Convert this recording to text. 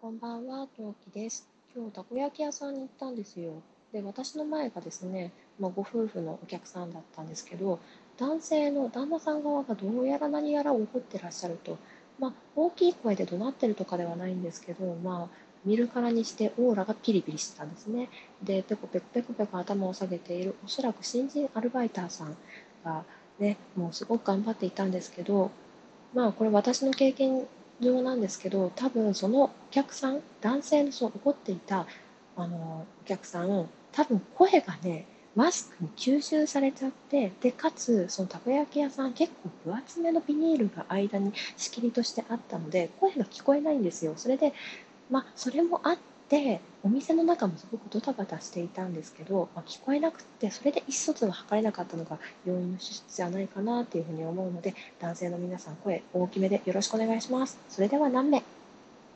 こんばんは、トウキです。今日たこ焼き屋さんに行ったんですよ。で、私の前がですね、まあ、ご夫婦のお客さんだったんですけど、男性の旦那さん側がどうやら何やら怒ってらっしゃると、まあ、大きい声で怒鳴ってるとかではないんですけど、まあ、見るからにしてオーラがピリピリしてたんですね。で、ペコペコペコペコ頭を下げている、おそらく新人アルバイターさんがね、もうすごく頑張っていたんですけど、まあ、これ私の経験上なんですけど多分そのお客さん男性のその怒っていたあのお客さん多分声がねマスクに吸収されちゃってでかつそのたこ焼き屋さん結構分厚めのビニールが間に仕切りとしてあったので声が聞こえないんですよ。それでまあそれもあってお店の中もすごくドタバタしていたんですけど、まあ、聞こえなくてそれで意思疎通が図れなかったのが要因の支出じゃないかなというふうに思うので男性の皆さん声大きめでよろしくお願いします。それでは何名？